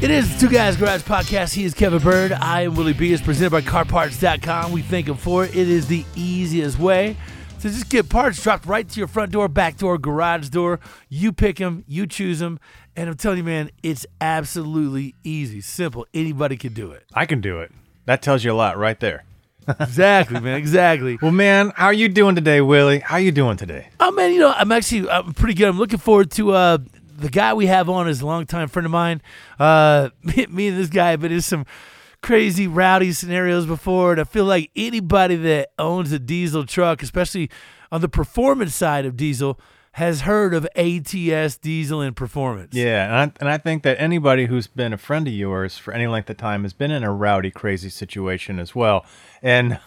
It is the Two Guys Garage Podcast. He is Kevin Byrd. I am Willie B. It's presented by CarParts.com. We thank him for it. It is the easiest way to just get parts dropped right to your front door, back door, garage door. You pick them, you choose them. And I'm telling you, man, it's absolutely easy, simple. Anybody can do it. I can do it. That tells you a lot right there. Exactly, man. Exactly. Well, man, how are you doing today, Willie? How are you doing today? Oh man, you know, I'm actually I'm pretty good. I'm looking forward to uh the guy we have on is a longtime friend of mine. Uh me, me and this guy have been in some crazy rowdy scenarios before, and I feel like anybody that owns a diesel truck, especially on the performance side of diesel, has heard of ATS diesel and performance. Yeah, and I, and I think that anybody who's been a friend of yours for any length of time has been in a rowdy, crazy situation as well. And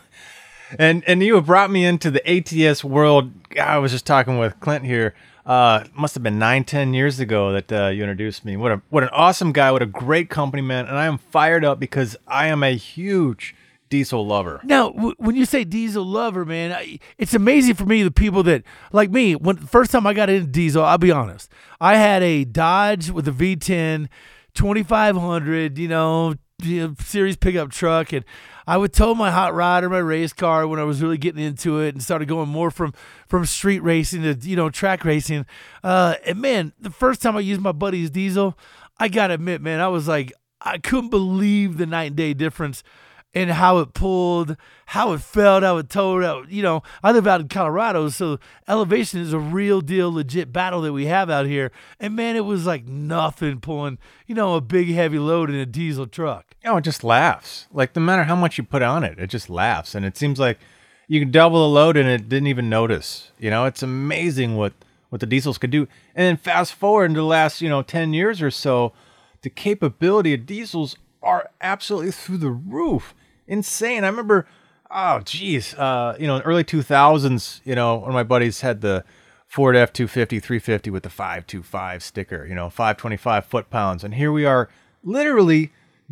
and and you have brought me into the ATS world. I was just talking with Clint here. Uh, must have been nine, ten years ago that uh, you introduced me. What a what an awesome guy! What a great company man! And I am fired up because I am a huge diesel lover. Now, w- when you say diesel lover, man, I, it's amazing for me the people that like me. When first time I got into diesel, I'll be honest, I had a Dodge with a V10, 2500, you know, you know, series pickup truck, and I would tow my hot rod or my race car when I was really getting into it and started going more from from street racing to you know track racing. Uh, and man, the first time I used my buddy's diesel, I gotta admit, man, I was like, I couldn't believe the night and day difference and how it pulled, how it felt, how it towed out. You know, I live out in Colorado, so elevation is a real deal, legit battle that we have out here. And man, it was like nothing pulling, you know, a big heavy load in a diesel truck. Oh, it just laughs. Like no matter how much you put on it, it just laughs, and it seems like you can double the load and it didn't even notice. You know, it's amazing what what the diesels could do. And then fast forward into the last you know ten years or so, the capability of diesels are absolutely through the roof insane. I remember, oh geez, uh, you know, in early 2000s, you know, one of my buddies had the Ford F250 350 with the 525 sticker, you know, 525 foot pounds, and here we are, literally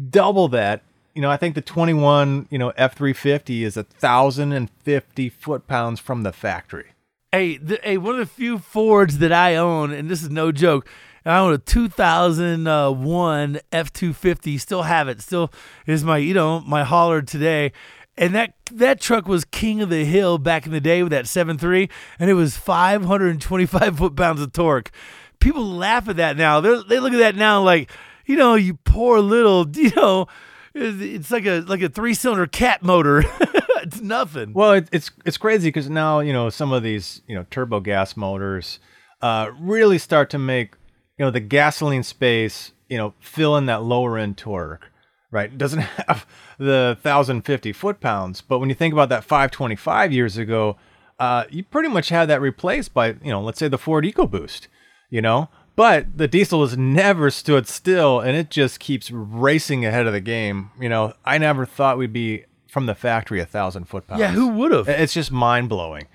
double that. You know, I think the 21, you know, F350 is a thousand and fifty foot pounds from the factory. Hey, the, hey, one of the few Fords that I own, and this is no joke. I own a 2001 F250. Still have it. Still is my you know my hauler today. And that that truck was king of the hill back in the day with that 7.3, and it was 525 foot pounds of torque. People laugh at that now. They they look at that now like, you know, you poor little, you know, it's like a like a three cylinder cat motor. it's nothing. Well, it, it's it's crazy because now you know some of these you know turbo gas motors uh, really start to make you know the gasoline space you know fill in that lower end torque right? It doesn't have the 1050 foot pounds but when you think about that 525 years ago uh, you pretty much had that replaced by you know let's say the ford ecoboost you know? But the diesel has never stood still and it just keeps racing ahead of the game you know? I never thought we'd be from the factory a thousand foot pounds. Yeah, who would have? it's just mind blowing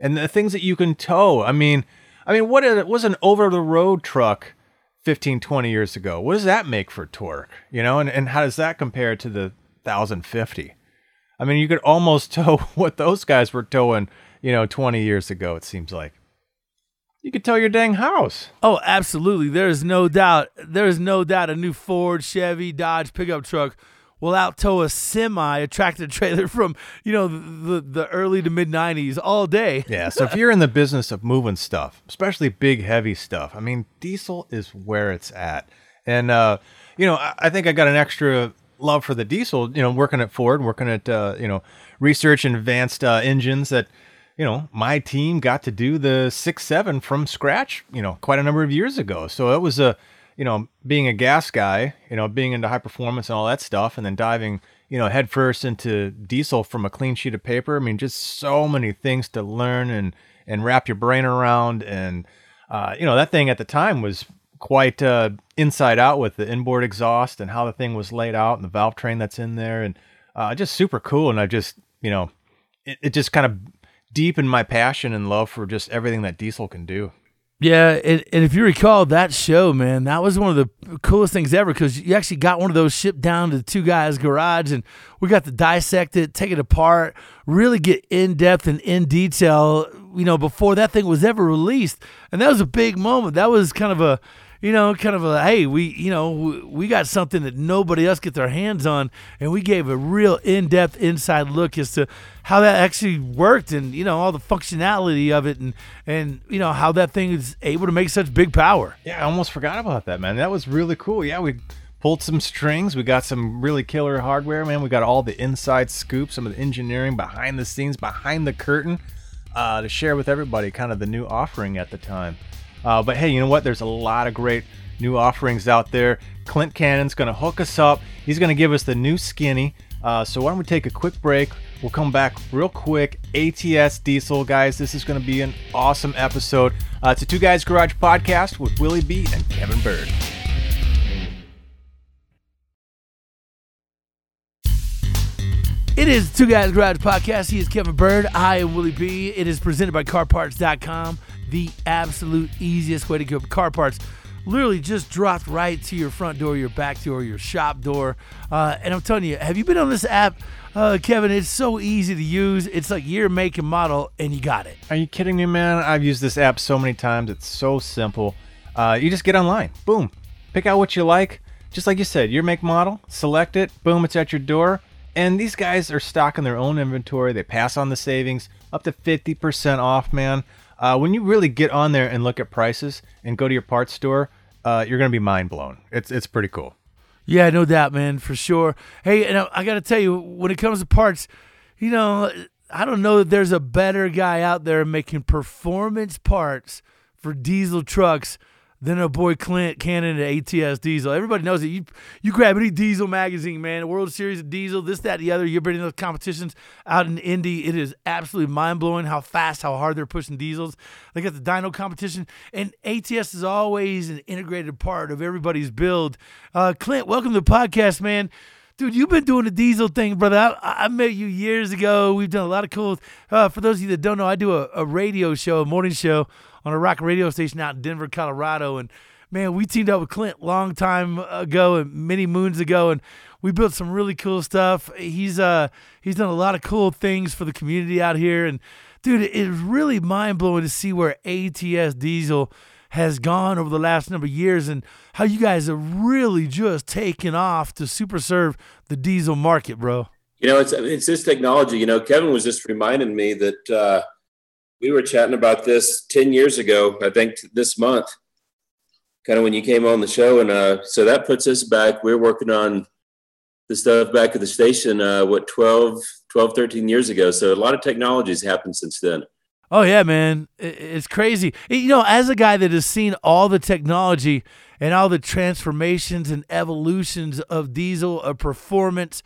and the things that you can tow i mean I mean, what was an over the road truck 15, 20 years ago? What does that make for torque? You know, and, and how does that compare to the 1050? I mean, you could almost tow what those guys were towing, you know, 20 years ago, it seems like. You could tow your dang house. Oh, absolutely. There is no doubt. There is no doubt a new Ford, Chevy, Dodge pickup truck will out tow a semi, a tractor trailer from you know the the early to mid '90s all day. Yeah. So if you're in the business of moving stuff, especially big heavy stuff, I mean, diesel is where it's at. And uh, you know, I, I think I got an extra love for the diesel. You know, working at Ford, working at uh, you know research and advanced uh, engines that you know, my team got to do the six seven from scratch, you know, quite a number of years ago. So it was a, you know, being a gas guy, you know, being into high performance and all that stuff, and then diving, you know, headfirst into diesel from a clean sheet of paper. I mean, just so many things to learn and and wrap your brain around. And uh, you know, that thing at the time was quite uh, inside out with the inboard exhaust and how the thing was laid out and the valve train that's in there, and uh, just super cool. And I just, you know, it, it just kind of deepened my passion and love for just everything that diesel can do. Yeah, and, and if you recall that show, man, that was one of the coolest things ever because you actually got one of those shipped down to the two guys' garage, and we got to dissect it, take it apart, really get in depth and in detail. You know, before that thing was ever released, and that was a big moment. That was kind of a you know, kind of a hey, we you know we got something that nobody else gets their hands on, and we gave a real in-depth inside look as to how that actually worked, and you know all the functionality of it, and and you know how that thing is able to make such big power. Yeah, I almost forgot about that, man. That was really cool. Yeah, we pulled some strings. We got some really killer hardware, man. We got all the inside scoop, some of the engineering behind the scenes, behind the curtain, uh, to share with everybody. Kind of the new offering at the time. Uh, but hey, you know what? There's a lot of great new offerings out there. Clint Cannon's going to hook us up. He's going to give us the new skinny. Uh, so why don't we take a quick break? We'll come back real quick. ATS Diesel, guys. This is going to be an awesome episode. Uh, it's a Two Guys Garage podcast with Willie B and Kevin Byrd. It is Two Guys Garage Podcast. He is Kevin Byrd. I am Willie B. It is presented by CarParts.com the absolute easiest way to get car parts. Literally just dropped right to your front door, your back door, your shop door. Uh, and I'm telling you, have you been on this app, uh, Kevin? It's so easy to use. It's like year, make, and model, and you got it. Are you kidding me, man? I've used this app so many times. It's so simple. Uh, you just get online, boom, pick out what you like. Just like you said, your make, model, select it, boom, it's at your door. And these guys are stocking their own inventory. They pass on the savings up to 50% off, man. Uh, when you really get on there and look at prices and go to your parts store, uh, you're gonna be mind blown. It's it's pretty cool. Yeah, no doubt, man, for sure. Hey, and I, I got to tell you, when it comes to parts, you know, I don't know that there's a better guy out there making performance parts for diesel trucks then a boy Clint Cannon at ATS Diesel. Everybody knows that you you grab any diesel magazine, man, World Series of Diesel, this, that, the other. You're bringing those competitions out in Indy. It is absolutely mind blowing how fast, how hard they're pushing diesels. They got the dyno competition, and ATS is always an integrated part of everybody's build. Uh, Clint, welcome to the podcast, man. Dude, you've been doing the diesel thing, brother. I, I met you years ago. We've done a lot of cool. Uh, for those of you that don't know, I do a, a radio show, a morning show on a rock radio station out in Denver, Colorado. And man, we teamed up with Clint long time ago and many moons ago, and we built some really cool stuff. He's uh he's done a lot of cool things for the community out here, and dude, it is really mind blowing to see where ATS Diesel has gone over the last number of years and how you guys have really just taken off to super serve the diesel market, bro. You know, it's it's this technology. You know, Kevin was just reminding me that. uh we were chatting about this 10 years ago, I think this month, kind of when you came on the show. And uh, so that puts us back. We are working on the stuff back at the station, uh, what, 12, 12, 13 years ago. So a lot of technologies happened since then. Oh, yeah, man. It's crazy. You know, as a guy that has seen all the technology and all the transformations and evolutions of diesel, of performance,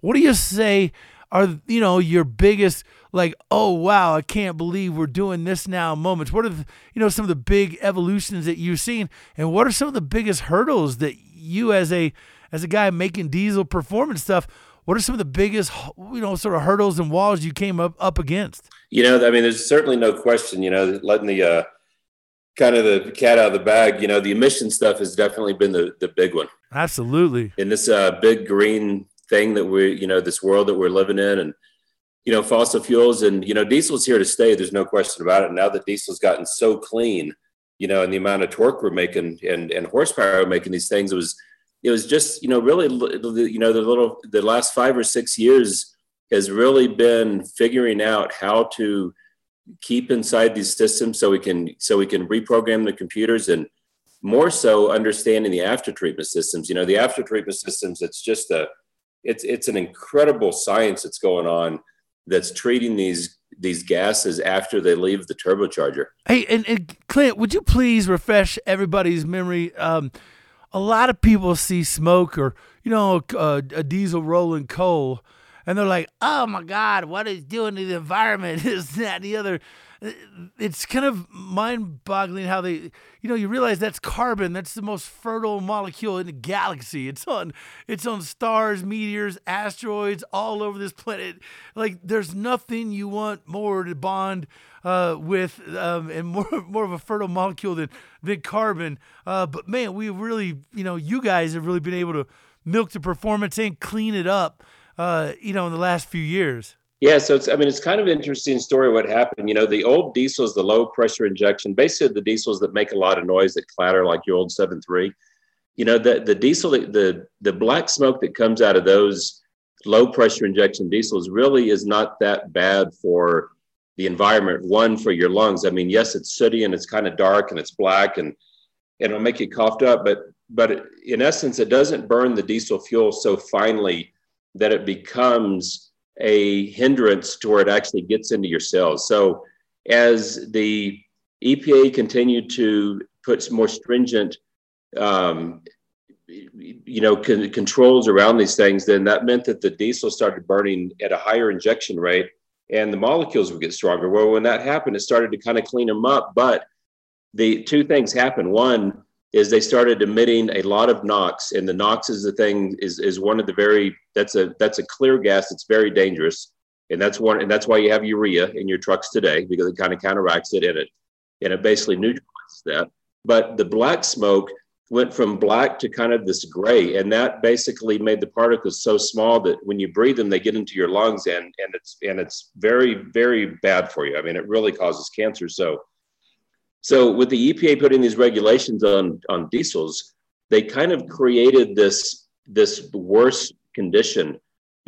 what do you say are, you know, your biggest – like, oh wow, I can't believe we're doing this now moments? What are the, you know some of the big evolutions that you've seen, and what are some of the biggest hurdles that you as a as a guy making diesel performance stuff? What are some of the biggest you know sort of hurdles and walls you came up up against? You know, I mean, there's certainly no question. You know, letting the uh, kind of the cat out of the bag. You know, the emission stuff has definitely been the the big one. Absolutely. In this uh, big green thing that we, you know, this world that we're living in, and you know, fossil fuels and, you know, diesel's here to stay. There's no question about it. Now that diesel's gotten so clean, you know, and the amount of torque we're making and, and horsepower we're making these things, it was, it was just you know really you know the little the last five or six years has really been figuring out how to keep inside these systems so we can so we can reprogram the computers and more so understanding the after treatment systems you know the after treatment systems it's just a it's it's an incredible science that's going on that's treating these these gases after they leave the turbocharger hey and, and clint would you please refresh everybody's memory um, a lot of people see smoke or you know a, a diesel rolling coal and they're like, "Oh my God, what is doing to the environment? Is that the other?" It's kind of mind-boggling how they, you know, you realize that's carbon. That's the most fertile molecule in the galaxy. It's on, it's on stars, meteors, asteroids all over this planet. Like, there's nothing you want more to bond uh, with, um, and more, more of a fertile molecule than than carbon. Uh, but man, we really, you know, you guys have really been able to milk the performance and clean it up uh, you know, in the last few years. Yeah, so it's I mean it's kind of an interesting story what happened. You know, the old diesels, the low pressure injection, basically the diesels that make a lot of noise that clatter like your old 7.3. You know, the the diesel the the black smoke that comes out of those low pressure injection diesels really is not that bad for the environment. One for your lungs. I mean, yes, it's sooty and it's kind of dark and it's black and, and it'll make you coughed up, but but in essence, it doesn't burn the diesel fuel so finely that it becomes a hindrance to where it actually gets into your cells. So as the EPA continued to put more stringent, um, you know, con- controls around these things, then that meant that the diesel started burning at a higher injection rate, and the molecules would get stronger. Well, when that happened, it started to kind of clean them up. But the two things happened. One, is they started emitting a lot of NOx, and the NOx is the thing is is one of the very that's a that's a clear gas that's very dangerous, and that's one and that's why you have urea in your trucks today because it kind of counteracts it and it and it basically neutralizes that. But the black smoke went from black to kind of this gray, and that basically made the particles so small that when you breathe them, they get into your lungs, and and it's and it's very very bad for you. I mean, it really causes cancer. So so with the EPA putting these regulations on on diesels, they kind of created this this worse condition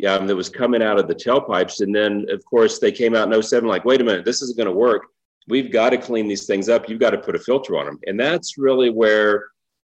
um, that was coming out of the tailpipes. And then, of course, they came out in 07 like, wait a minute, this isn't going to work. We've got to clean these things up. You've got to put a filter on them. And that's really where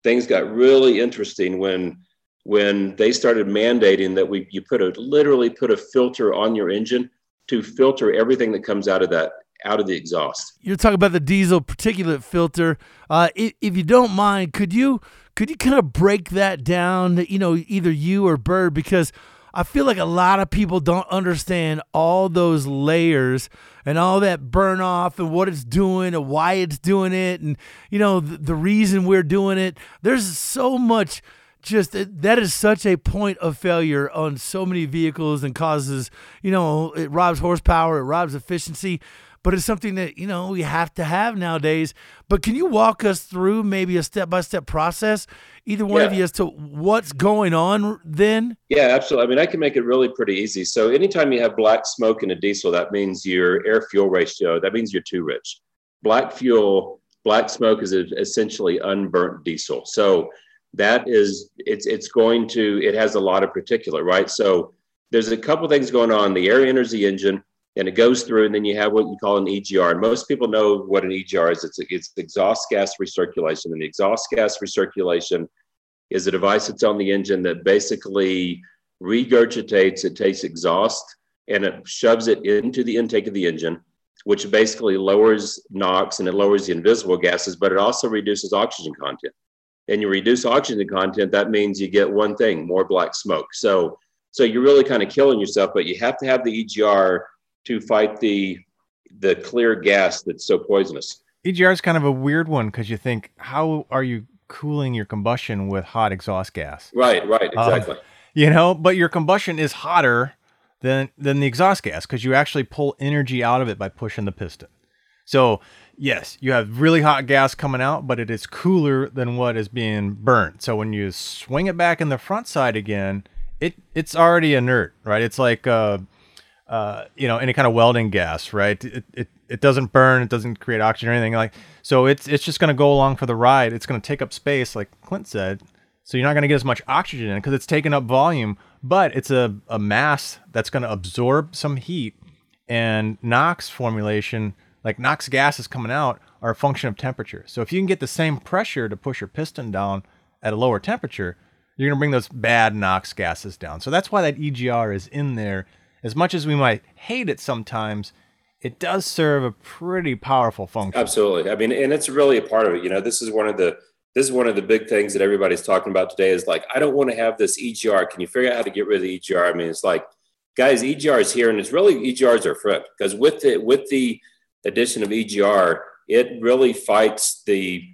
things got really interesting when when they started mandating that we you put a literally put a filter on your engine to filter everything that comes out of that out of the exhaust. You're talking about the diesel particulate filter. Uh, if, if you don't mind, could you could you kind of break that down? You know, either you or Byrd, because I feel like a lot of people don't understand all those layers and all that burn off and what it's doing and why it's doing it and you know the, the reason we're doing it. There's so much just that is such a point of failure on so many vehicles and causes you know it robs horsepower it robs efficiency but it's something that you know we have to have nowadays. But can you walk us through maybe a step by step process, either one yeah. of you, as to what's going on then? Yeah, absolutely. I mean, I can make it really pretty easy. So anytime you have black smoke in a diesel, that means your air fuel ratio. That means you're too rich. Black fuel, black smoke is essentially unburnt diesel. So that is it's it's going to it has a lot of particulate, right? So there's a couple things going on. The air enters the engine and it goes through, and then you have what you call an EGR. And most people know what an EGR is. It's it's exhaust gas recirculation, and the exhaust gas recirculation is a device that's on the engine that basically regurgitates. It takes exhaust and it shoves it into the intake of the engine, which basically lowers NOx and it lowers the invisible gases, but it also reduces oxygen content. And you reduce oxygen content, that means you get one thing: more black smoke. So so you're really kind of killing yourself, but you have to have the EGR to fight the the clear gas that's so poisonous. EGR is kind of a weird one because you think, how are you cooling your combustion with hot exhaust gas? Right, right, um, exactly. you know, but your combustion is hotter than than the exhaust gas because you actually pull energy out of it by pushing the piston. So yes, you have really hot gas coming out, but it is cooler than what is being burnt. So when you swing it back in the front side again, it it's already inert, right? It's like uh, uh, you know, any kind of welding gas, right? It, it, it doesn't burn, it doesn't create oxygen or anything like. So it's it's just going to go along for the ride. It's going to take up space, like Clint said, So you're not going to get as much oxygen in because it's taking up volume, but it's a, a mass that's going to absorb some heat. And NOx formulation, like NOx gases coming out, are a function of temperature. So if you can get the same pressure to push your piston down at a lower temperature, you're going to bring those bad NOx gases down. So that's why that EGR is in there. As much as we might hate it sometimes, it does serve a pretty powerful function. Absolutely. I mean, and it's really a part of it. You know, this is one of the this is one of the big things that everybody's talking about today is like, I don't want to have this EGR. Can you figure out how to get rid of the EGR? I mean, it's like, guys, EGR is here, and it's really EGRs are friend because with the with the addition of EGR, it really fights the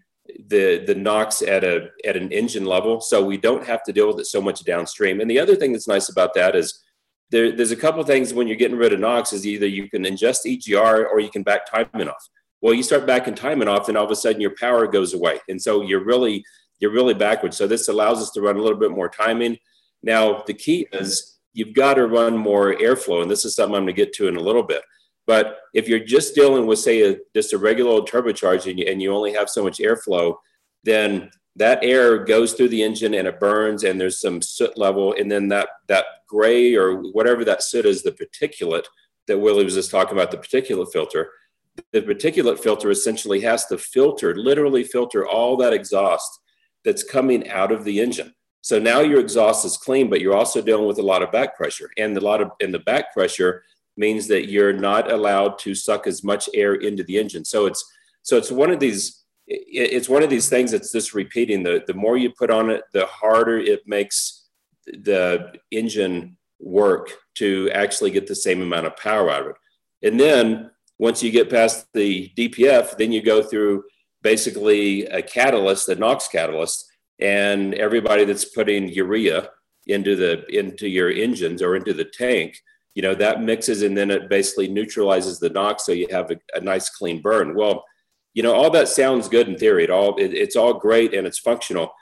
the the NOx at a at an engine level, so we don't have to deal with it so much downstream. And the other thing that's nice about that is there, there's a couple things when you're getting rid of NOx is either you can ingest EGR or you can back timing off. Well, you start backing timing off, and all of a sudden your power goes away, and so you're really you're really backwards. So this allows us to run a little bit more timing. Now the key is you've got to run more airflow, and this is something I'm going to get to in a little bit. But if you're just dealing with, say, a, just a regular old turbocharger and you, and you only have so much airflow, then that air goes through the engine and it burns, and there's some soot level, and then that that gray or whatever that soot is, the particulate that Willie was just talking about, the particulate filter. The particulate filter essentially has to filter, literally filter all that exhaust that's coming out of the engine. So now your exhaust is clean, but you're also dealing with a lot of back pressure, and a lot of and the back pressure means that you're not allowed to suck as much air into the engine. So it's so it's one of these it's one of these things that's just repeating. The the more you put on it, the harder it makes the engine work to actually get the same amount of power out of it. And then once you get past the DPF, then you go through basically a catalyst, a NOx catalyst, and everybody that's putting urea into the into your engines or into the tank you know that mixes and then it basically neutralizes the NOx so you have a, a nice clean burn. Well, you know all that sounds good in theory. It all it, it's all great and it's functional,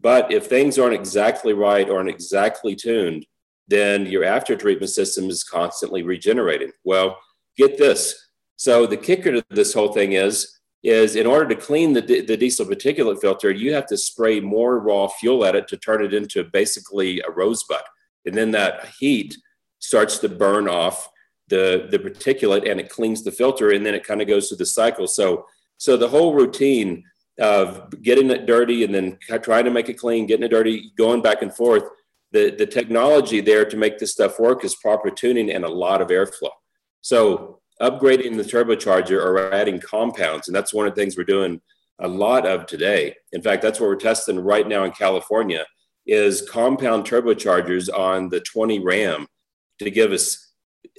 but if things aren't exactly right or aren't exactly tuned, then your after treatment system is constantly regenerating. Well, get this. So the kicker to this whole thing is is in order to clean the, the diesel particulate filter, you have to spray more raw fuel at it to turn it into basically a rosebud. And then that heat starts to burn off the the particulate and it cleans the filter and then it kind of goes through the cycle so so the whole routine of getting it dirty and then trying to make it clean getting it dirty going back and forth the the technology there to make this stuff work is proper tuning and a lot of airflow. So upgrading the turbocharger or adding compounds and that's one of the things we're doing a lot of today. In fact that's what we're testing right now in california is compound turbochargers on the 20 ram to give us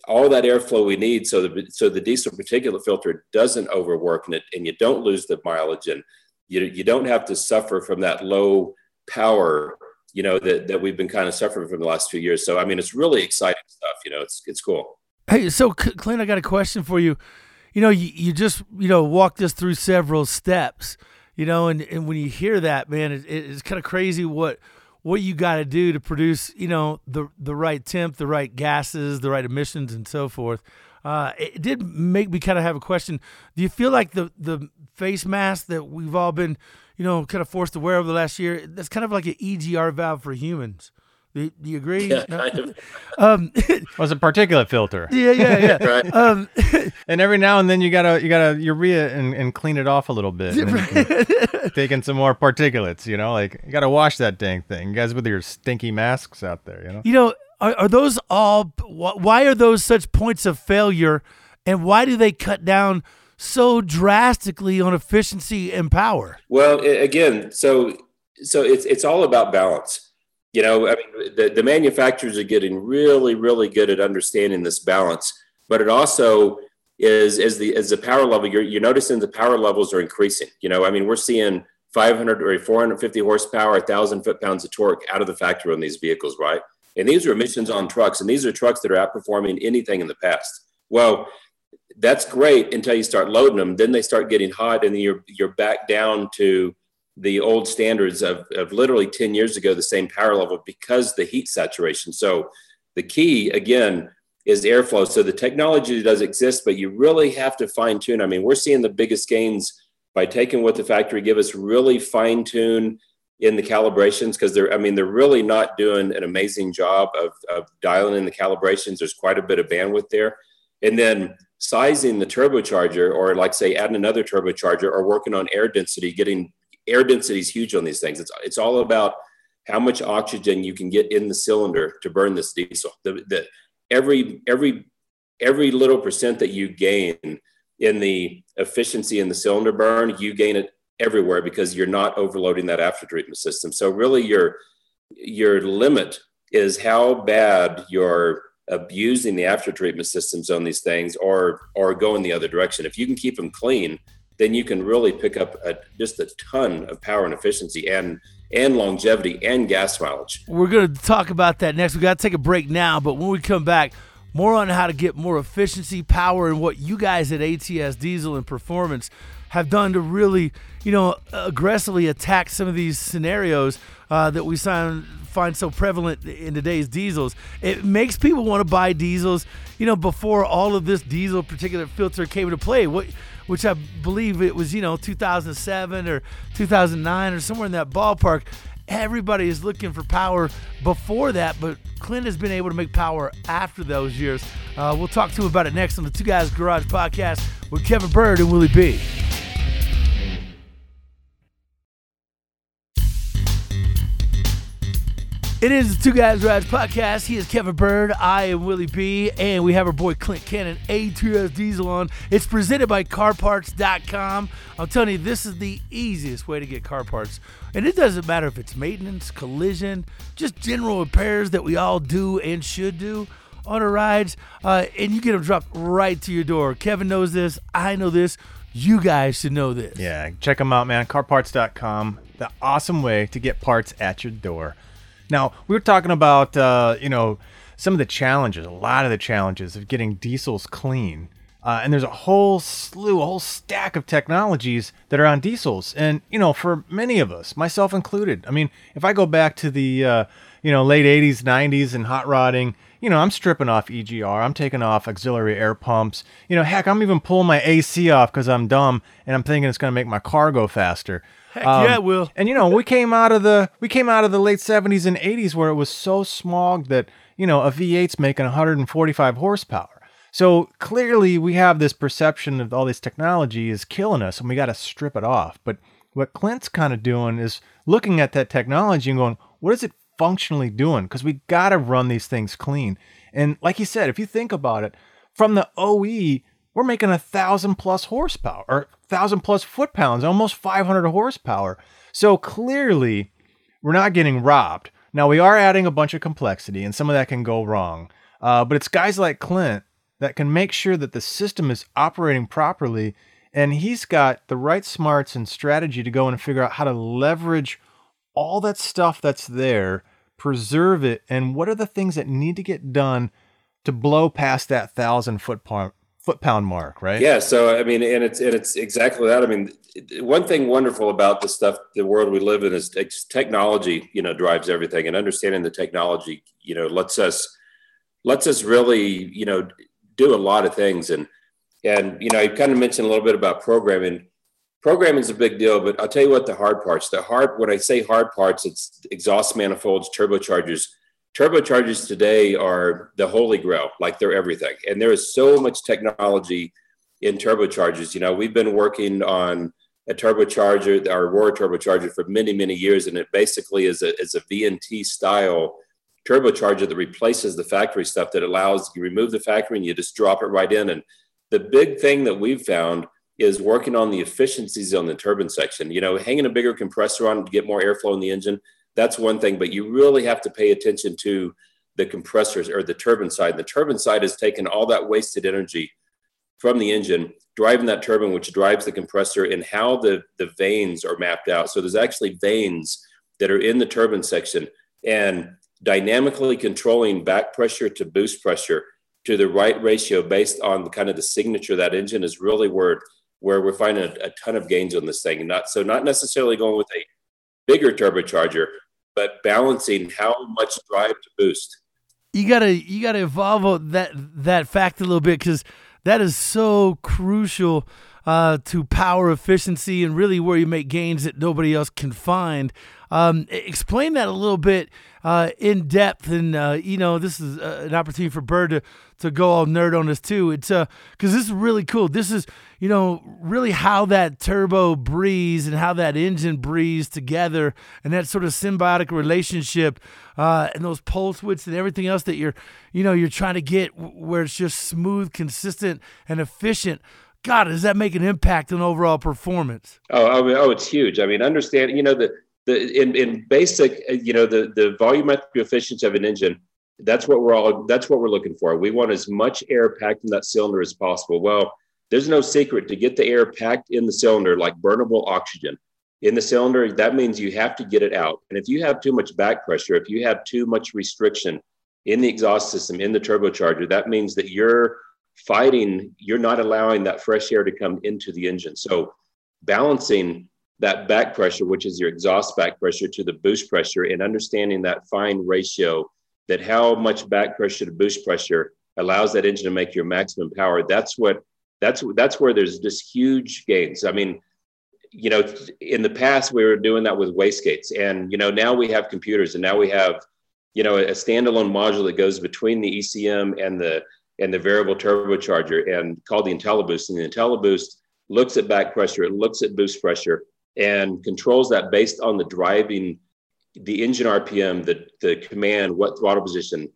all that airflow we need so the, so the diesel particulate filter doesn't overwork and, it, and you don't lose the mileage and you, you don't have to suffer from that low power you know that, that we've been kind of suffering from the last few years. So i mean it's really exciting stuff you know it's it's cool. Hey so clint i got a question for you. You know you, you just you know walked us through several steps you know and, and when you hear that man it, it's kind of crazy what what you got to do to produce, you know, the the right temp, the right gases, the right emissions, and so forth. Uh, it did make me kind of have a question. Do you feel like the the face mask that we've all been, you know, kind of forced to wear over the last year, that's kind of like an EGR valve for humans? Do, do you agree? Yeah, no? kind of. um, was a particulate filter. Yeah, yeah, yeah. right. Um, and every now and then you gotta you gotta urea and, and clean it off a little bit. taking some more particulates, you know, like you gotta wash that dang thing. You guys with your stinky masks out there, you know. You know, are, are those all? Why are those such points of failure, and why do they cut down? so drastically on efficiency and power? Well, again, so so it's it's all about balance you know, I mean, the, the manufacturers are getting really, really good at understanding this balance, but it also is as the as the power level you're you're noticing the power levels are increasing. You know, I mean, we're seeing 500 or 450 horsepower, 1,000 foot pounds of torque out of the factory on these vehicles, right? And these are emissions on trucks, and these are trucks that are outperforming anything in the past. Well, that's great until you start loading them. Then they start getting hot, and then you're you're back down to the old standards of, of literally 10 years ago, the same power level because the heat saturation. So the key again is airflow. So the technology does exist, but you really have to fine tune. I mean, we're seeing the biggest gains by taking what the factory give us, really fine tune in the calibrations because they're I mean they're really not doing an amazing job of, of dialing in the calibrations. There's quite a bit of bandwidth there, and then sizing the turbocharger or like say adding another turbocharger or working on air density, getting air density is huge on these things. It's it's all about how much oxygen you can get in the cylinder to burn this diesel. The, the every every every little percent that you gain in the efficiency in the cylinder burn, you gain it everywhere because you're not overloading that after treatment system. So really your your limit is how bad you're abusing the after treatment systems on these things or or going the other direction. If you can keep them clean, then you can really pick up a, just a ton of power and efficiency and and longevity and gas mileage. We're going to talk about that next. We got to take a break now, but when we come back, more on how to get more efficiency, power, and what you guys at ATS Diesel and Performance have done to really, you know, aggressively attack some of these scenarios uh, that we find find so prevalent in today's diesels. It makes people want to buy diesels, you know, before all of this diesel particulate filter came into play. What which I believe it was, you know, 2007 or 2009 or somewhere in that ballpark. Everybody is looking for power before that, but Clint has been able to make power after those years. Uh, we'll talk to him about it next on the Two Guys Garage podcast with Kevin Byrd and Willie B. It is the Two Guys Rides podcast. He is Kevin Byrd. I am Willie B. And we have our boy Clint Cannon, ATS Diesel on. It's presented by CarParts.com. I'm telling you, this is the easiest way to get car parts. And it doesn't matter if it's maintenance, collision, just general repairs that we all do and should do on our rides. Uh, and you get them dropped right to your door. Kevin knows this. I know this. You guys should know this. Yeah, check them out, man. CarParts.com. The awesome way to get parts at your door. Now, we were talking about, uh, you know, some of the challenges, a lot of the challenges of getting diesels clean. Uh, and there's a whole slew, a whole stack of technologies that are on diesels. And, you know, for many of us, myself included, I mean, if I go back to the, uh, you know, late 80s, 90s and hot rodding, you know, I'm stripping off EGR, I'm taking off auxiliary air pumps. You know, heck, I'm even pulling my AC off because I'm dumb and I'm thinking it's going to make my car go faster. Heck um, yeah, will. And you know, we came out of the we came out of the late seventies and eighties where it was so smogged that you know a V8's making 145 horsepower. So clearly, we have this perception of all this technology is killing us, and we got to strip it off. But what Clint's kind of doing is looking at that technology and going, what is it functionally doing? Because we got to run these things clean. And like you said, if you think about it, from the OE, we're making a thousand plus horsepower or thousand plus foot pounds, almost 500 horsepower. So clearly, we're not getting robbed. Now we are adding a bunch of complexity, and some of that can go wrong. Uh, but it's guys like Clint that can make sure that the system is operating properly, and he's got the right smarts and strategy to go and figure out how to leverage all that stuff that's there, preserve it, and what are the things that need to get done to blow past that thousand foot foot pound mark, right? Yeah. So I mean, and it's and it's exactly that. I mean, one thing wonderful about the stuff, the world we live in, is technology. You know, drives everything, and understanding the technology, you know, lets us lets us really, you know, do a lot of things. And and you know, I kind of mentioned a little bit about programming. Programming is a big deal, but I'll tell you what the hard parts. The hard when I say hard parts, it's exhaust manifolds, turbochargers turbochargers today are the holy grail, like they're everything. And there is so much technology in turbochargers. You know, we've been working on a turbocharger, our Aurora turbocharger, for many, many years, and it basically is a, is a VNT style turbocharger that replaces the factory stuff that allows you remove the factory and you just drop it right in. And the big thing that we've found is working on the efficiencies on the turbine section. You know, hanging a bigger compressor on to get more airflow in the engine that's one thing, but you really have to pay attention to the compressors or the turbine side. The turbine side has taken all that wasted energy from the engine, driving that turbine, which drives the compressor, and how the, the vanes are mapped out. So there's actually vanes that are in the turbine section and dynamically controlling back pressure to boost pressure to the right ratio based on the kind of the signature that engine is really where where we're finding a, a ton of gains on this thing. Not so not necessarily going with a bigger turbocharger, but balancing how much drive to boost. You gotta you gotta evolve that that fact a little bit because that is so crucial uh, to power efficiency and really where you make gains that nobody else can find. Um, explain that a little bit uh, in depth, and uh, you know this is uh, an opportunity for Byrd to to go all nerd on us too. It's uh because this is really cool. This is you know really how that turbo breeze and how that engine breathes together, and that sort of symbiotic relationship, uh, and those pulse widths and everything else that you're you know you're trying to get where it's just smooth, consistent, and efficient. God, does that make an impact on overall performance? Oh, I mean, oh, it's huge. I mean, understand, you know, the the in, in basic, uh, you know, the the volumetric efficiency of an engine. That's what we're all. That's what we're looking for. We want as much air packed in that cylinder as possible. Well, there's no secret to get the air packed in the cylinder like burnable oxygen in the cylinder. That means you have to get it out. And if you have too much back pressure, if you have too much restriction in the exhaust system in the turbocharger, that means that you're fighting. You're not allowing that fresh air to come into the engine. So balancing that back pressure, which is your exhaust back pressure, to the boost pressure, and understanding that fine ratio that how much back pressure to boost pressure allows that engine to make your maximum power. That's what that's that's where there's just huge gains. I mean, you know, in the past we were doing that with wastegates, and you know now we have computers, and now we have you know a standalone module that goes between the ECM and the and the variable turbocharger, and called the IntelliBoost. And the IntelliBoost looks at back pressure, it looks at boost pressure, and controls that based on the driving, the engine RPM, the, the command, what throttle position,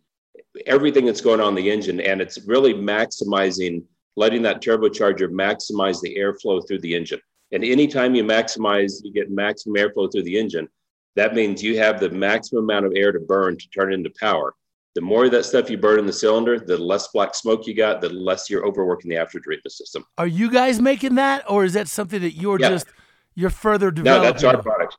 everything that's going on in the engine. And it's really maximizing, letting that turbocharger maximize the airflow through the engine. And anytime you maximize, you get maximum airflow through the engine. That means you have the maximum amount of air to burn to turn into power. The more of that stuff you burn in the cylinder, the less black smoke you got, the less you're overworking the after treatment system. Are you guys making that, or is that something that you're yeah. just you're further developing. No, that's our product.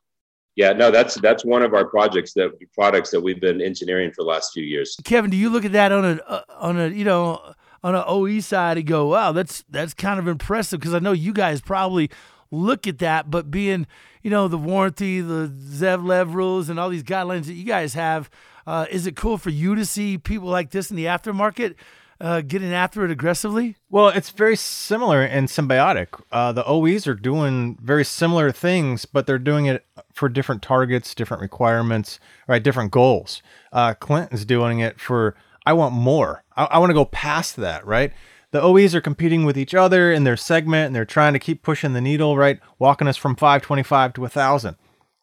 Yeah, no, that's that's one of our projects that products that we've been engineering for the last few years. Kevin, do you look at that on a uh, on a you know on an OE side and go, wow, that's that's kind of impressive because I know you guys probably look at that, but being you know the warranty, the ZevLev rules, and all these guidelines that you guys have, uh, is it cool for you to see people like this in the aftermarket? Uh, getting after it aggressively? Well, it's very similar and symbiotic. Uh, the OEs are doing very similar things, but they're doing it for different targets, different requirements, right? Different goals. Uh, Clinton's doing it for I want more. I, I want to go past that, right? The OEs are competing with each other in their segment, and they're trying to keep pushing the needle, right? Walking us from 525 to 1,000.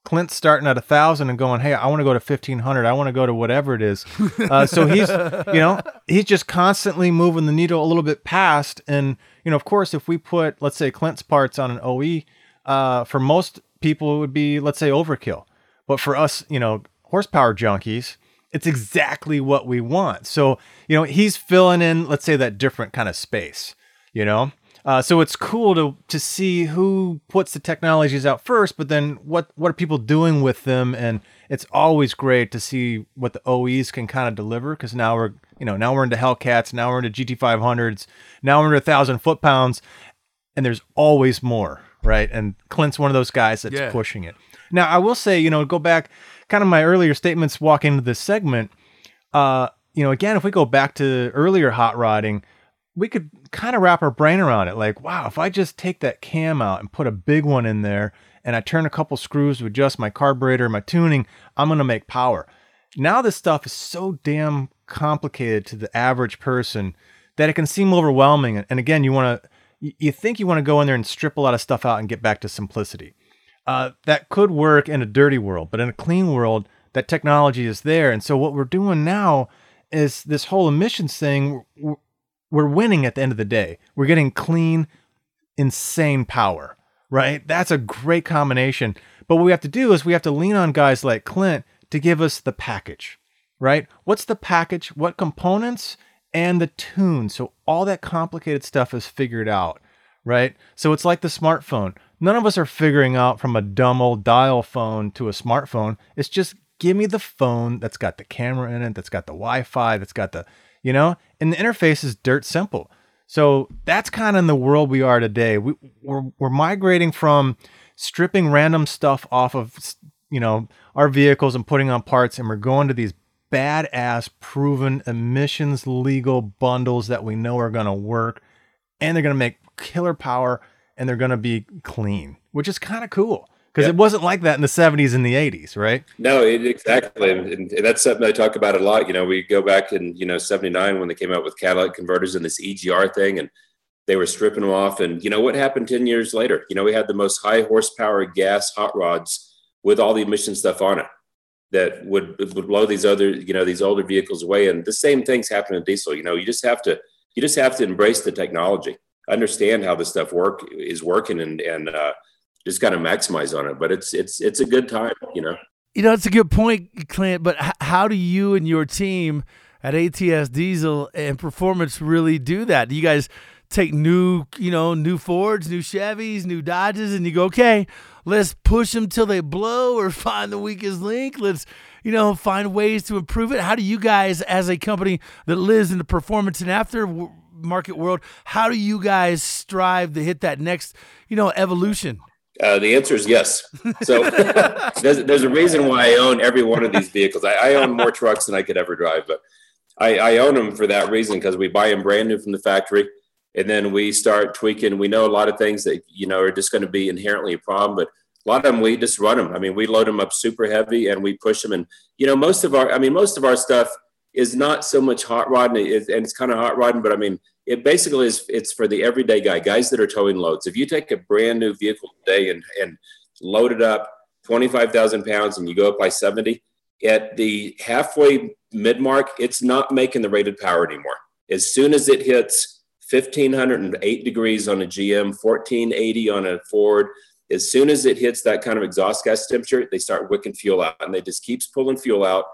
Clint's starting at a thousand and going, hey, I want to go to fifteen hundred. I want to go to whatever it is. Uh, so he's, you know, he's just constantly moving the needle a little bit past. And you know, of course, if we put, let's say, Clint's parts on an OE, uh, for most people it would be, let's say, overkill. But for us, you know, horsepower junkies, it's exactly what we want. So you know, he's filling in, let's say, that different kind of space. You know, uh, so it's cool to to see who puts the technologies out first, but then what what are people doing with them? And it's always great to see what the OEs can kind of deliver because now we're you know now we're into Hellcats, now we're into GT500s, now we're into thousand foot pounds, and there's always more, right? And Clint's one of those guys that's yeah. pushing it. Now I will say, you know, go back kind of my earlier statements walking into this segment. Uh, you know, again, if we go back to earlier hot rodding we could kind of wrap our brain around it. Like, wow, if I just take that cam out and put a big one in there and I turn a couple screws to adjust my carburetor, my tuning, I'm going to make power. Now, this stuff is so damn complicated to the average person that it can seem overwhelming. And again, you want to, you think you want to go in there and strip a lot of stuff out and get back to simplicity. Uh, that could work in a dirty world, but in a clean world, that technology is there. And so, what we're doing now is this whole emissions thing we're winning at the end of the day. We're getting clean, insane power, right? That's a great combination. But what we have to do is we have to lean on guys like Clint to give us the package, right? What's the package? What components? And the tune. So all that complicated stuff is figured out, right? So it's like the smartphone. None of us are figuring out from a dumb old dial phone to a smartphone. It's just give me the phone that's got the camera in it, that's got the Wi Fi, that's got the you know, and the interface is dirt simple. So that's kind of in the world we are today. We, we're, we're migrating from stripping random stuff off of, you know, our vehicles and putting on parts, and we're going to these badass, proven emissions legal bundles that we know are going to work, and they're going to make killer power, and they're going to be clean, which is kind of cool because yep. it wasn't like that in the 70s and the 80s, right? No, it, exactly. And, and, that's something I talk about a lot. You know, we go back in, you know, 79 when they came out with catalytic converters and this EGR thing, and they were stripping them off. And, you know, what happened 10 years later? You know, we had the most high horsepower gas hot rods with all the emission stuff on it that would, would blow these other, you know, these older vehicles away. And the same things happen in diesel. You know, you just have to, you just have to embrace the technology, understand how this stuff work is working and, and, uh, just got to maximize on it. But it's it's it's a good time, you know. You know, it's a good point, Clint. But h- how do you and your team at ATS Diesel and Performance really do that? Do you guys take new, you know, new Fords, new Chevys, new Dodges, and you go, okay, let's push them till they blow, or find the weakest link. Let's you know, find ways to improve it. How do you guys, as a company that lives in the performance and aftermarket world, how do you guys strive to hit that next, you know, evolution? Uh, the answer is yes. So there's, there's, a reason why I own every one of these vehicles. I, I own more trucks than I could ever drive, but I, I own them for that reason because we buy them brand new from the factory, and then we start tweaking. We know a lot of things that you know are just going to be inherently a problem, but a lot of them we just run them. I mean, we load them up super heavy and we push them, and you know most of our, I mean, most of our stuff is not so much hot rodding, and it's kind of hot rodding, but I mean it basically is it's for the everyday guy, guys that are towing loads. If you take a brand new vehicle today and, and load it up 25,000 pounds and you go up by 70, at the halfway mid mark, it's not making the rated power anymore. As soon as it hits 1508 degrees on a GM, 1480 on a Ford, as soon as it hits that kind of exhaust gas temperature, they start wicking fuel out and they just keeps pulling fuel out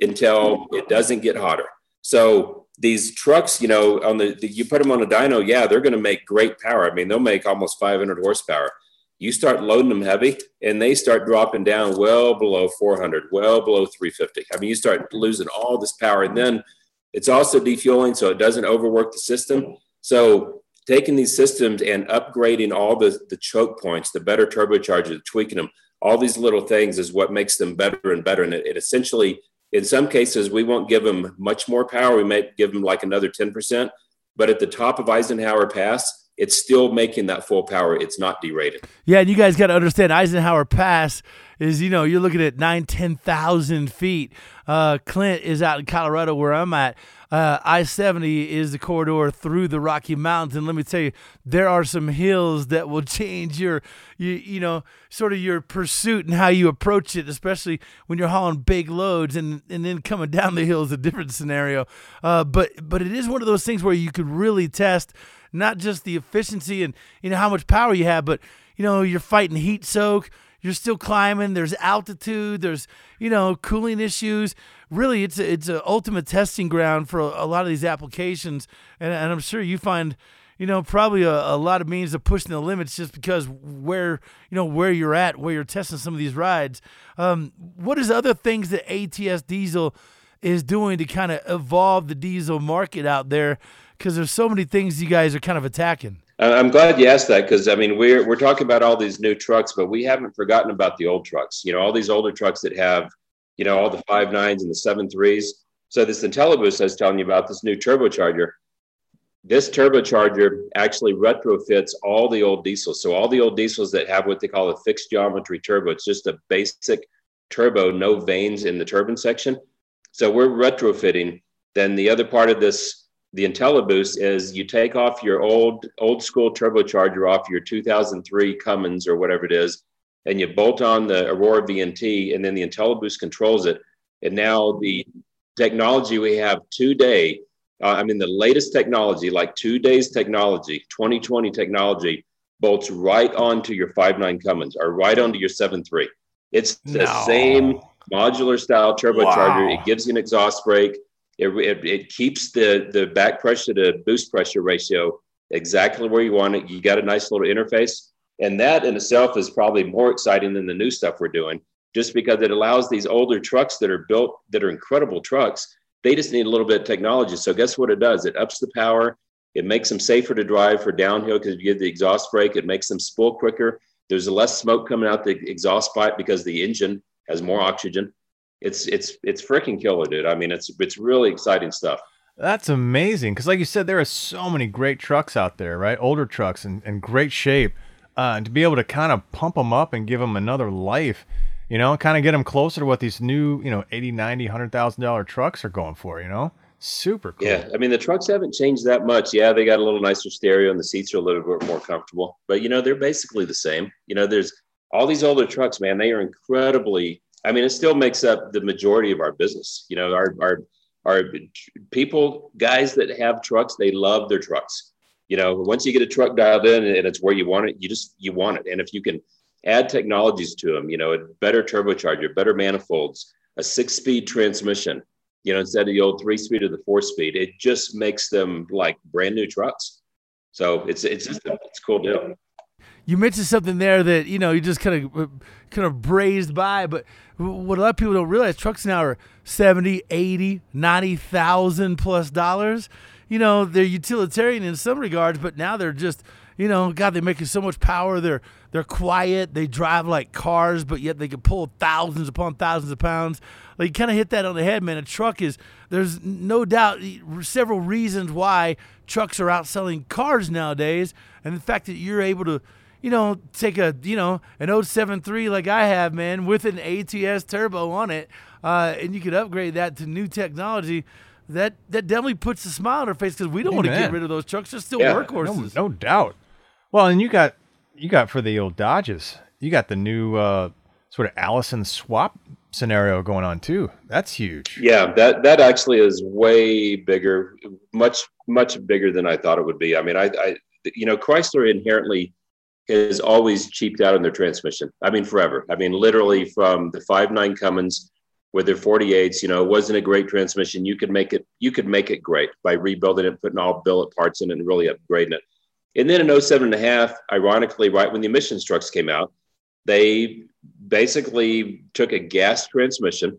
until it doesn't get hotter. So these trucks, you know, on the, the you put them on a dyno, yeah, they're going to make great power. I mean, they'll make almost 500 horsepower. You start loading them heavy, and they start dropping down well below 400, well below 350. I mean, you start losing all this power, and then it's also defueling, so it doesn't overwork the system. So taking these systems and upgrading all the the choke points, the better turbochargers, tweaking them, all these little things is what makes them better and better. And it, it essentially in some cases, we won't give them much more power. We might give them like another 10%. But at the top of Eisenhower Pass, it's still making that full power. It's not derated. Yeah, and you guys got to understand Eisenhower Pass is, you know, you're looking at nine, 10,000 feet. Uh, Clint is out in Colorado where I'm at. Uh, I 70 is the corridor through the Rocky Mountains. And let me tell you, there are some hills that will change your, you, you know, sort of your pursuit and how you approach it, especially when you're hauling big loads and, and then coming down the hill is a different scenario. Uh, but, but it is one of those things where you could really test not just the efficiency and, you know, how much power you have, but, you know, you're fighting heat soak you're still climbing. There's altitude. There's you know cooling issues. Really, it's a, it's an ultimate testing ground for a, a lot of these applications, and, and, I'm sure you find you know probably a, a lot of means of pushing the limits just because where you know where you're at, where you're testing some of these rides. Um, what is other things that ATS Diesel is doing to kind of evolve the diesel market out there? Because there's so many things you guys are kind of attacking. I'm glad you asked that because I mean we're we're talking about all these new trucks, but we haven't forgotten about the old trucks. You know, all these older trucks that have, you know, all the five nines and the seven threes. So this IntelliBoost I was telling you about this new turbocharger. This turbocharger actually retrofits all the old diesels. So all the old diesels that have what they call a fixed geometry turbo. It's just a basic turbo, no vanes in the turbine section. So we're retrofitting. Then the other part of this the IntelliBoost is you take off your old old school turbocharger off your 2003 Cummins or whatever it is, and you bolt on the Aurora VNT, and then the IntelliBoost controls it. And now the technology we have today, uh, I mean the latest technology, like two days technology, 2020 technology, bolts right onto your 5.9 Cummins or right onto your 7.3. It's the no. same modular style turbocharger. Wow. It gives you an exhaust brake it, it, it keeps the, the back pressure to boost pressure ratio exactly where you want it. You got a nice little interface. And that in itself is probably more exciting than the new stuff we're doing, just because it allows these older trucks that are built, that are incredible trucks, they just need a little bit of technology. So, guess what it does? It ups the power, it makes them safer to drive for downhill because you get the exhaust brake, it makes them spool quicker. There's less smoke coming out the exhaust pipe because the engine has more oxygen it's it's it's freaking killer, dude. I mean, it's it's really exciting stuff. That's amazing because, like you said, there are so many great trucks out there, right? Older trucks and, and great shape. uh, and to be able to kind of pump them up and give them another life, you know, kind of get them closer to what these new, you know, 80, 90, 100,000 dollar trucks are going for, you know? Super cool. Yeah, I mean the trucks haven't changed that much. Yeah, they got a little nicer stereo and the seats are a little bit more comfortable, but you know they're basically the same. You know, there's all these older trucks, man. They are incredibly. I mean, it still makes up the majority of our business. You know, our our our people, guys that have trucks, they love their trucks. You know, once you get a truck dialed in and it's where you want it, you just you want it. And if you can add technologies to them, you know, a better turbocharger, better manifolds, a six-speed transmission you know, instead of the old three speed or the four speed. It just makes them like brand new trucks. So it's it's just a, it's a cool deal. You mentioned something there that you know you just kind of uh, kind of brazed by, but what a lot of people don't realize trucks now are 70, 80, 90,000 plus dollars. You know, they're utilitarian in some regards, but now they're just you know, God, they're making so much power. They're they're quiet. They drive like cars, but yet they can pull thousands upon thousands of pounds. Like you kind of hit that on the head, man. A truck is there's no doubt several reasons why trucks are outselling cars nowadays, and the fact that you're able to you know, take a, you know, an 073 like I have, man, with an ATS turbo on it, uh, and you could upgrade that to new technology that that definitely puts a smile on our face because we don't want to get rid of those trucks. They're still yeah, workhorses. No, no, doubt. Well, and you got you got for the old Dodges, you got the new uh, sort of Allison swap scenario going on too. That's huge. Yeah, that that actually is way bigger, much much bigger than I thought it would be. I mean, I, I you know, Chrysler inherently has always cheaped out on their transmission. I mean, forever. I mean, literally from the five nine Cummins with their 48s, you know, it wasn't a great transmission. You could make it, you could make it great by rebuilding it, putting all billet parts in it and really upgrading it. And then in 07 and a half, ironically, right when the emissions trucks came out, they basically took a gas transmission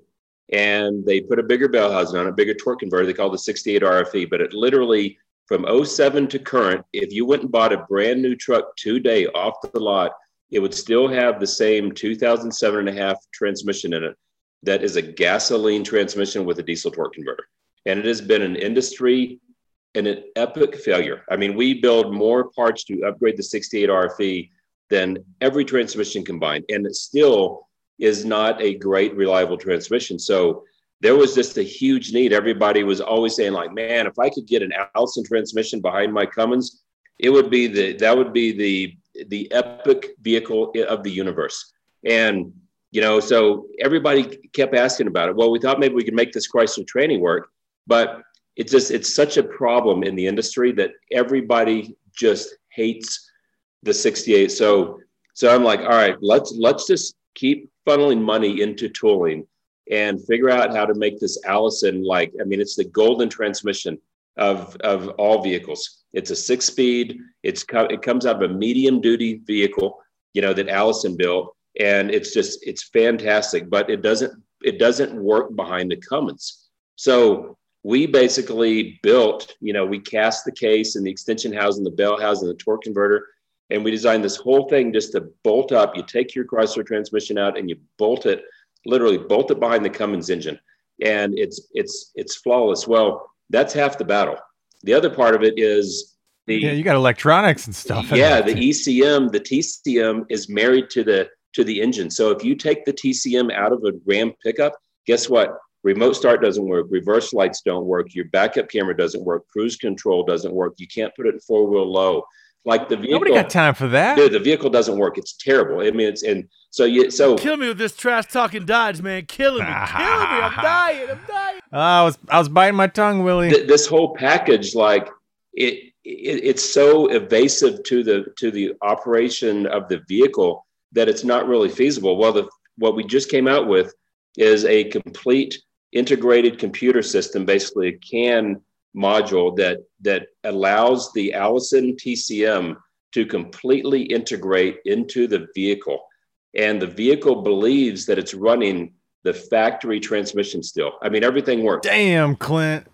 and they put a bigger bell housing on a bigger torque converter. They called it 68 RFE, but it literally from 07 to current, if you went and bought a brand new truck today off the lot, it would still have the same 2007 and a half transmission in it. That is a gasoline transmission with a diesel torque converter. And it has been an industry and an epic failure. I mean, we build more parts to upgrade the 68 RFE than every transmission combined, and it still is not a great reliable transmission. So there was just a huge need. Everybody was always saying, like, man, if I could get an Allison transmission behind my Cummins, it would be the that would be the the epic vehicle of the universe. And you know, so everybody kept asking about it. Well, we thought maybe we could make this Chrysler training work, but it's just it's such a problem in the industry that everybody just hates the 68 so so i'm like all right let's let's just keep funneling money into tooling and figure out how to make this allison like i mean it's the golden transmission of of all vehicles. It's a six speed. It's it comes out of a medium duty vehicle you know that allison built and it's just it's fantastic but it doesn't it doesn't work behind the cummins. So we basically built, you know, we cast the case and the extension housing, the bell housing, the torque converter, and we designed this whole thing just to bolt up. You take your Chrysler transmission out and you bolt it, literally bolt it behind the Cummins engine, and it's it's it's flawless. Well, that's half the battle. The other part of it is the yeah, you got electronics and stuff. Yeah, the ECM, the TCM is married to the to the engine. So if you take the TCM out of a Ram pickup, guess what? remote start doesn't work reverse lights don't work your backup camera doesn't work cruise control doesn't work you can't put it in four wheel low like the vehicle nobody got time for that. Dude, the vehicle doesn't work. It's terrible. I mean it's and so you so kill me with this trash talking dodge man. Killing me. Killing me. I'm dying. I'm dying. Uh, i was i was biting my tongue willie. Th- this whole package like it, it it's so evasive to the to the operation of the vehicle that it's not really feasible. Well the what we just came out with is a complete integrated computer system, basically a CAN module that that allows the Allison TCM to completely integrate into the vehicle. And the vehicle believes that it's running the factory transmission still. I mean, everything works. Damn, Clint.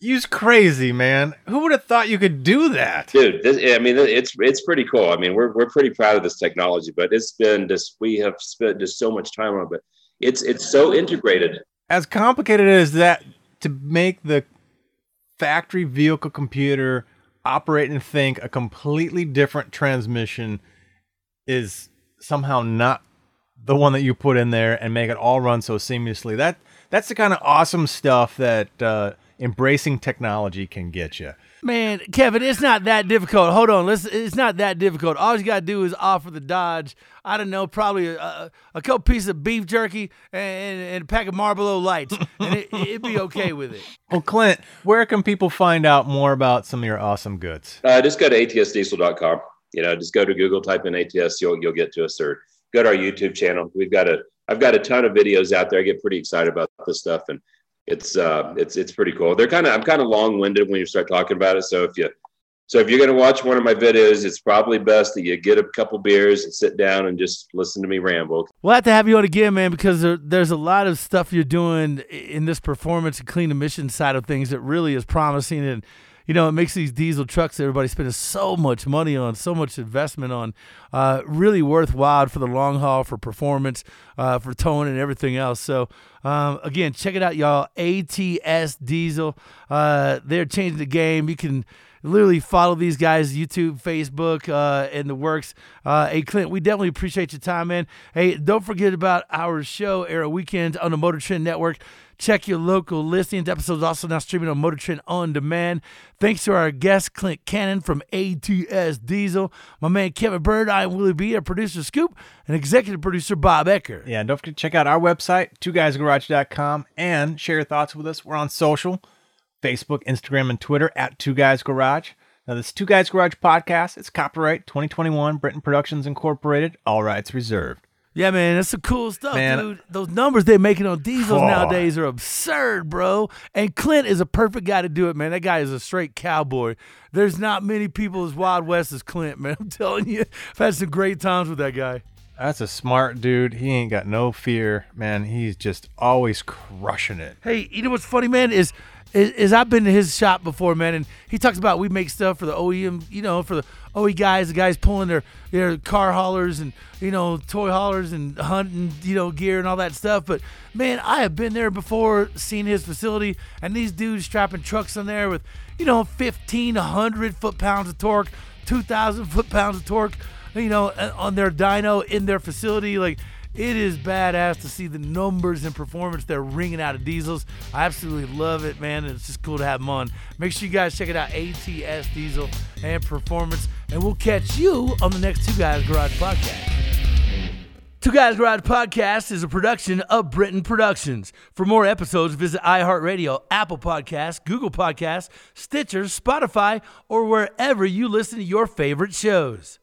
You's crazy, man. Who would have thought you could do that? Dude, this, I mean, it's it's pretty cool. I mean, we're, we're pretty proud of this technology, but it's been just, we have spent just so much time on it. But it's, it's so integrated as complicated as that to make the factory vehicle computer operate and think a completely different transmission is somehow not the one that you put in there and make it all run so seamlessly. That that's the kind of awesome stuff that uh, embracing technology can get you. Man, Kevin, it's not that difficult. Hold on, listen, it's not that difficult. All you got to do is offer the Dodge. I don't know, probably a, a couple pieces of beef jerky and, and a pack of Marlboro Lights, and it, it'd be okay with it. Well, Clint, where can people find out more about some of your awesome goods? Uh, just go to atsdiesel.com. You know, just go to Google, type in ATS, you'll you'll get to us, or go to our YouTube channel. We've got a I've got a ton of videos out there. I get pretty excited about this stuff, and it's uh it's it's pretty cool. They're kind of I'm kind of long winded when you start talking about it. So if you so if you're going to watch one of my videos, it's probably best that you get a couple beers and sit down and just listen to me ramble. We'll have to have you on again, man, because there, there's a lot of stuff you're doing in this performance and clean emission side of things that really is promising and you know, it makes these diesel trucks that everybody spending so much money on, so much investment on, uh, really worthwhile for the long haul, for performance, uh, for towing and everything else. So, um, again, check it out, y'all. ATS Diesel. Uh, they're changing the game. You can literally follow these guys YouTube, Facebook, uh, and the works. Uh, hey, Clint, we definitely appreciate your time, man. Hey, don't forget about our show, Arrow Weekend on the Motor Trend Network. Check your local listings. Episodes also now streaming on Motor Trend on demand. Thanks to our guest, Clint Cannon from ATS Diesel, my man Kevin Byrd, I'm Willie B, our producer Scoop, and executive producer Bob Ecker. Yeah, and don't forget to check out our website, two twoguysgarage.com, and share your thoughts with us. We're on social Facebook, Instagram, and Twitter at Two Guys Garage. Now, this Two Guys Garage podcast, it's copyright 2021, Britain Productions Incorporated, all rights reserved. Yeah, man, that's some cool stuff, Man. dude. Those numbers they're making on diesels Oh. nowadays are absurd, bro. And Clint is a perfect guy to do it, man. That guy is a straight cowboy. There's not many people as Wild West as Clint, man. I'm telling you, I've had some great times with that guy. That's a smart dude. He ain't got no fear, man. He's just always crushing it. Hey, you know what's funny, man? Is, is is I've been to his shop before, man, and he talks about we make stuff for the OEM, you know, for the OE guys, the guys pulling their their car haulers and you know toy haulers and hunting, you know, gear and all that stuff. But man, I have been there before, seen his facility, and these dudes strapping trucks on there with you know fifteen hundred foot pounds of torque, two thousand foot pounds of torque, you know, on their dyno in their facility, like. It is badass to see the numbers and performance they're ringing out of diesels. I absolutely love it, man. It's just cool to have them on. Make sure you guys check it out ATS Diesel and Performance. And we'll catch you on the next Two Guys Garage podcast. Two Guys Garage Podcast is a production of Britain Productions. For more episodes, visit iHeartRadio, Apple Podcasts, Google Podcasts, Stitcher, Spotify, or wherever you listen to your favorite shows.